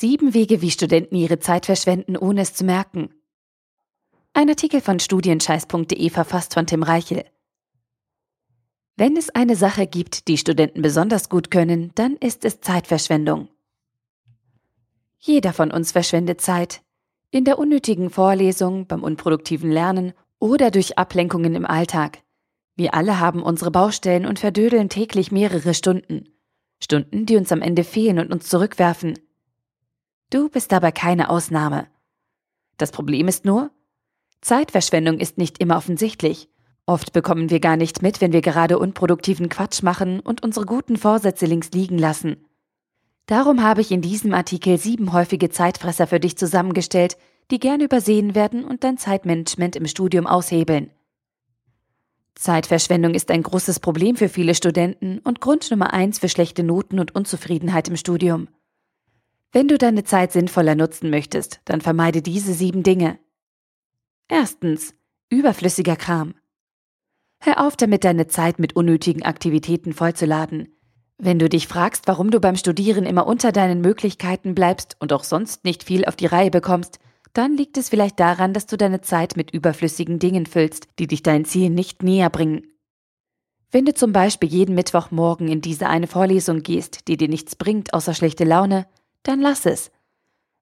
Sieben Wege, wie Studenten ihre Zeit verschwenden, ohne es zu merken. Ein Artikel von studienscheiß.de verfasst von Tim Reichel. Wenn es eine Sache gibt, die Studenten besonders gut können, dann ist es Zeitverschwendung. Jeder von uns verschwendet Zeit. In der unnötigen Vorlesung, beim unproduktiven Lernen oder durch Ablenkungen im Alltag. Wir alle haben unsere Baustellen und verdödeln täglich mehrere Stunden. Stunden, die uns am Ende fehlen und uns zurückwerfen. Du bist dabei keine Ausnahme. Das Problem ist nur, Zeitverschwendung ist nicht immer offensichtlich. Oft bekommen wir gar nicht mit, wenn wir gerade unproduktiven Quatsch machen und unsere guten Vorsätze links liegen lassen. Darum habe ich in diesem Artikel sieben häufige Zeitfresser für dich zusammengestellt, die gerne übersehen werden und dein Zeitmanagement im Studium aushebeln. Zeitverschwendung ist ein großes Problem für viele Studenten und Grund Nummer eins für schlechte Noten und Unzufriedenheit im Studium. Wenn du deine Zeit sinnvoller nutzen möchtest, dann vermeide diese sieben Dinge. Erstens. Überflüssiger Kram. Hör auf damit, deine Zeit mit unnötigen Aktivitäten vollzuladen. Wenn du dich fragst, warum du beim Studieren immer unter deinen Möglichkeiten bleibst und auch sonst nicht viel auf die Reihe bekommst, dann liegt es vielleicht daran, dass du deine Zeit mit überflüssigen Dingen füllst, die dich dein Ziel nicht näher bringen. Wenn du zum Beispiel jeden Mittwochmorgen in diese eine Vorlesung gehst, die dir nichts bringt außer schlechte Laune, dann lass es.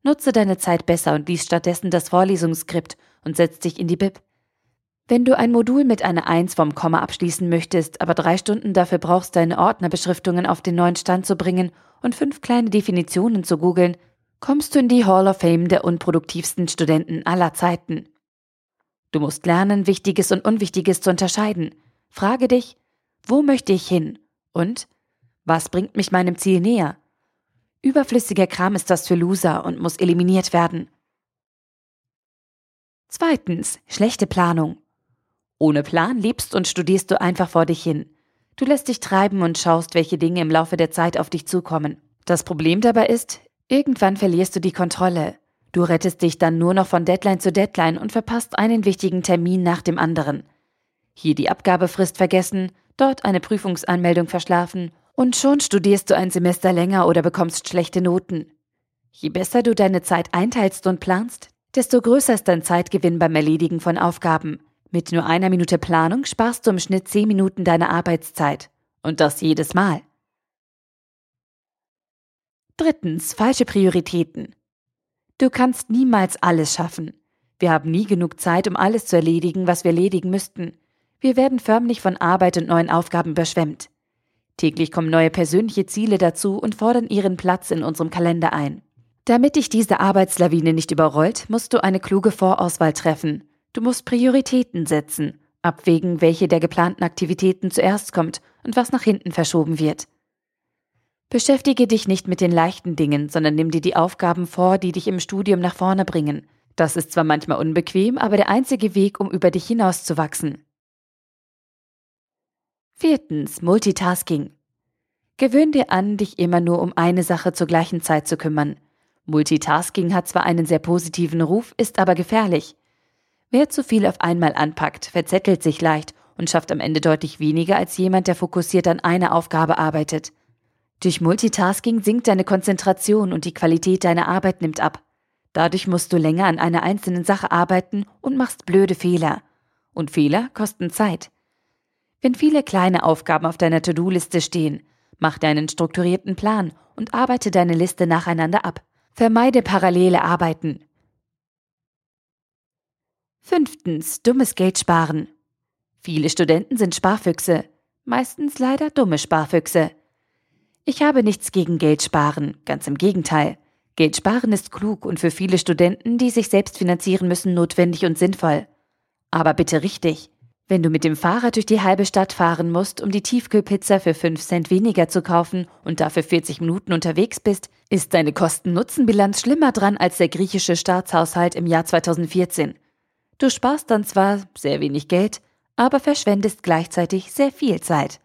Nutze deine Zeit besser und lies stattdessen das Vorlesungsskript und setz dich in die Bib. Wenn du ein Modul mit einer Eins vom Komma abschließen möchtest, aber drei Stunden dafür brauchst, deine Ordnerbeschriftungen auf den neuen Stand zu bringen und fünf kleine Definitionen zu googeln, kommst du in die Hall of Fame der unproduktivsten Studenten aller Zeiten. Du musst lernen, Wichtiges und Unwichtiges zu unterscheiden. Frage dich, wo möchte ich hin? Und was bringt mich meinem Ziel näher? Überflüssiger Kram ist das für Loser und muss eliminiert werden. Zweitens, schlechte Planung. Ohne Plan lebst und studierst du einfach vor dich hin. Du lässt dich treiben und schaust, welche Dinge im Laufe der Zeit auf dich zukommen. Das Problem dabei ist, irgendwann verlierst du die Kontrolle. Du rettest dich dann nur noch von Deadline zu Deadline und verpasst einen wichtigen Termin nach dem anderen. Hier die Abgabefrist vergessen, dort eine Prüfungsanmeldung verschlafen und schon studierst du ein Semester länger oder bekommst schlechte Noten. Je besser du deine Zeit einteilst und planst, desto größer ist dein Zeitgewinn beim Erledigen von Aufgaben. Mit nur einer Minute Planung sparst du im Schnitt zehn Minuten deiner Arbeitszeit. Und das jedes Mal. Drittens, falsche Prioritäten. Du kannst niemals alles schaffen. Wir haben nie genug Zeit, um alles zu erledigen, was wir erledigen müssten. Wir werden förmlich von Arbeit und neuen Aufgaben überschwemmt. Täglich kommen neue persönliche Ziele dazu und fordern ihren Platz in unserem Kalender ein. Damit dich diese Arbeitslawine nicht überrollt, musst du eine kluge Vorauswahl treffen. Du musst Prioritäten setzen, abwägen, welche der geplanten Aktivitäten zuerst kommt und was nach hinten verschoben wird. Beschäftige dich nicht mit den leichten Dingen, sondern nimm dir die Aufgaben vor, die dich im Studium nach vorne bringen. Das ist zwar manchmal unbequem, aber der einzige Weg, um über dich hinauszuwachsen. Viertens. Multitasking. Gewöhn dir an, dich immer nur um eine Sache zur gleichen Zeit zu kümmern. Multitasking hat zwar einen sehr positiven Ruf, ist aber gefährlich. Wer zu viel auf einmal anpackt, verzettelt sich leicht und schafft am Ende deutlich weniger als jemand, der fokussiert an einer Aufgabe arbeitet. Durch Multitasking sinkt deine Konzentration und die Qualität deiner Arbeit nimmt ab. Dadurch musst du länger an einer einzelnen Sache arbeiten und machst blöde Fehler. Und Fehler kosten Zeit. Wenn viele kleine Aufgaben auf deiner To-Do-Liste stehen, mach deinen strukturierten Plan und arbeite deine Liste nacheinander ab. Vermeide parallele Arbeiten. Fünftens. Dummes Geld sparen. Viele Studenten sind Sparfüchse. Meistens leider dumme Sparfüchse. Ich habe nichts gegen Geld sparen, ganz im Gegenteil. Geld sparen ist klug und für viele Studenten, die sich selbst finanzieren müssen, notwendig und sinnvoll. Aber bitte richtig. Wenn du mit dem Fahrrad durch die halbe Stadt fahren musst, um die Tiefkühlpizza für 5 Cent weniger zu kaufen und dafür 40 Minuten unterwegs bist, ist deine Kosten-Nutzen-Bilanz schlimmer dran als der griechische Staatshaushalt im Jahr 2014. Du sparst dann zwar sehr wenig Geld, aber verschwendest gleichzeitig sehr viel Zeit.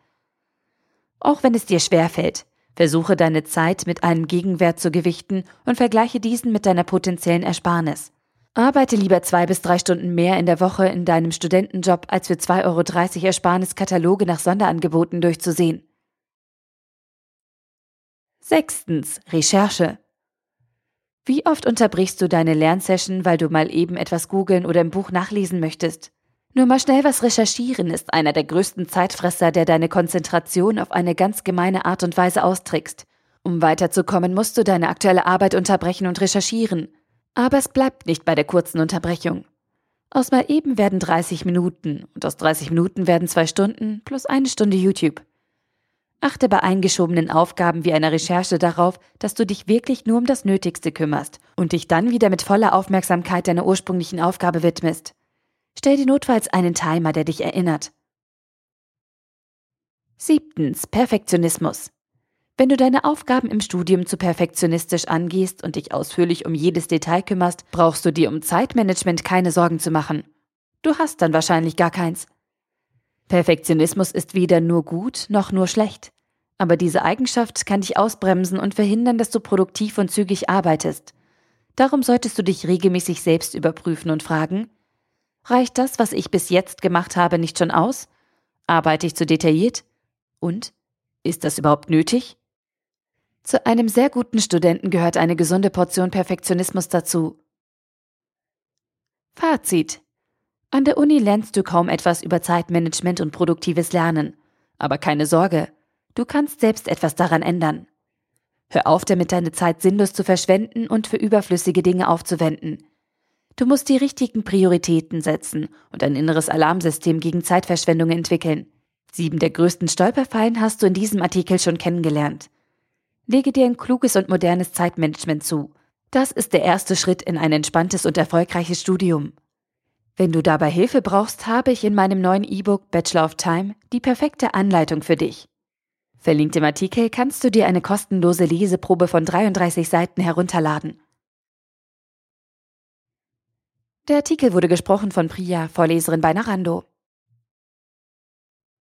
Auch wenn es dir schwerfällt, versuche deine Zeit mit einem Gegenwert zu gewichten und vergleiche diesen mit deiner potenziellen Ersparnis. Arbeite lieber zwei bis drei Stunden mehr in der Woche in deinem Studentenjob, als für 2,30 Euro Ersparnis Kataloge nach Sonderangeboten durchzusehen. Sechstens. Recherche. Wie oft unterbrichst du deine Lernsession, weil du mal eben etwas googeln oder im Buch nachlesen möchtest? Nur mal schnell was recherchieren ist einer der größten Zeitfresser, der deine Konzentration auf eine ganz gemeine Art und Weise austrickst. Um weiterzukommen, musst du deine aktuelle Arbeit unterbrechen und recherchieren. Aber es bleibt nicht bei der kurzen Unterbrechung. Aus mal eben werden 30 Minuten und aus 30 Minuten werden zwei Stunden plus eine Stunde YouTube. Achte bei eingeschobenen Aufgaben wie einer Recherche darauf, dass du dich wirklich nur um das Nötigste kümmerst und dich dann wieder mit voller Aufmerksamkeit deiner ursprünglichen Aufgabe widmest. Stell dir notfalls einen Timer, der dich erinnert. Siebtens. Perfektionismus. Wenn du deine Aufgaben im Studium zu perfektionistisch angehst und dich ausführlich um jedes Detail kümmerst, brauchst du dir um Zeitmanagement keine Sorgen zu machen. Du hast dann wahrscheinlich gar keins. Perfektionismus ist weder nur gut noch nur schlecht. Aber diese Eigenschaft kann dich ausbremsen und verhindern, dass du produktiv und zügig arbeitest. Darum solltest du dich regelmäßig selbst überprüfen und fragen, reicht das, was ich bis jetzt gemacht habe, nicht schon aus? Arbeite ich zu detailliert? Und ist das überhaupt nötig? Zu einem sehr guten Studenten gehört eine gesunde Portion Perfektionismus dazu. Fazit. An der Uni lernst du kaum etwas über Zeitmanagement und produktives Lernen. Aber keine Sorge, du kannst selbst etwas daran ändern. Hör auf damit, deine Zeit sinnlos zu verschwenden und für überflüssige Dinge aufzuwenden. Du musst die richtigen Prioritäten setzen und ein inneres Alarmsystem gegen Zeitverschwendung entwickeln. Sieben der größten Stolperfallen hast du in diesem Artikel schon kennengelernt. Lege dir ein kluges und modernes Zeitmanagement zu. Das ist der erste Schritt in ein entspanntes und erfolgreiches Studium. Wenn du dabei Hilfe brauchst, habe ich in meinem neuen E-Book Bachelor of Time die perfekte Anleitung für dich. Verlinkt im Artikel kannst du dir eine kostenlose Leseprobe von 33 Seiten herunterladen. Der Artikel wurde gesprochen von Priya, Vorleserin bei Narando.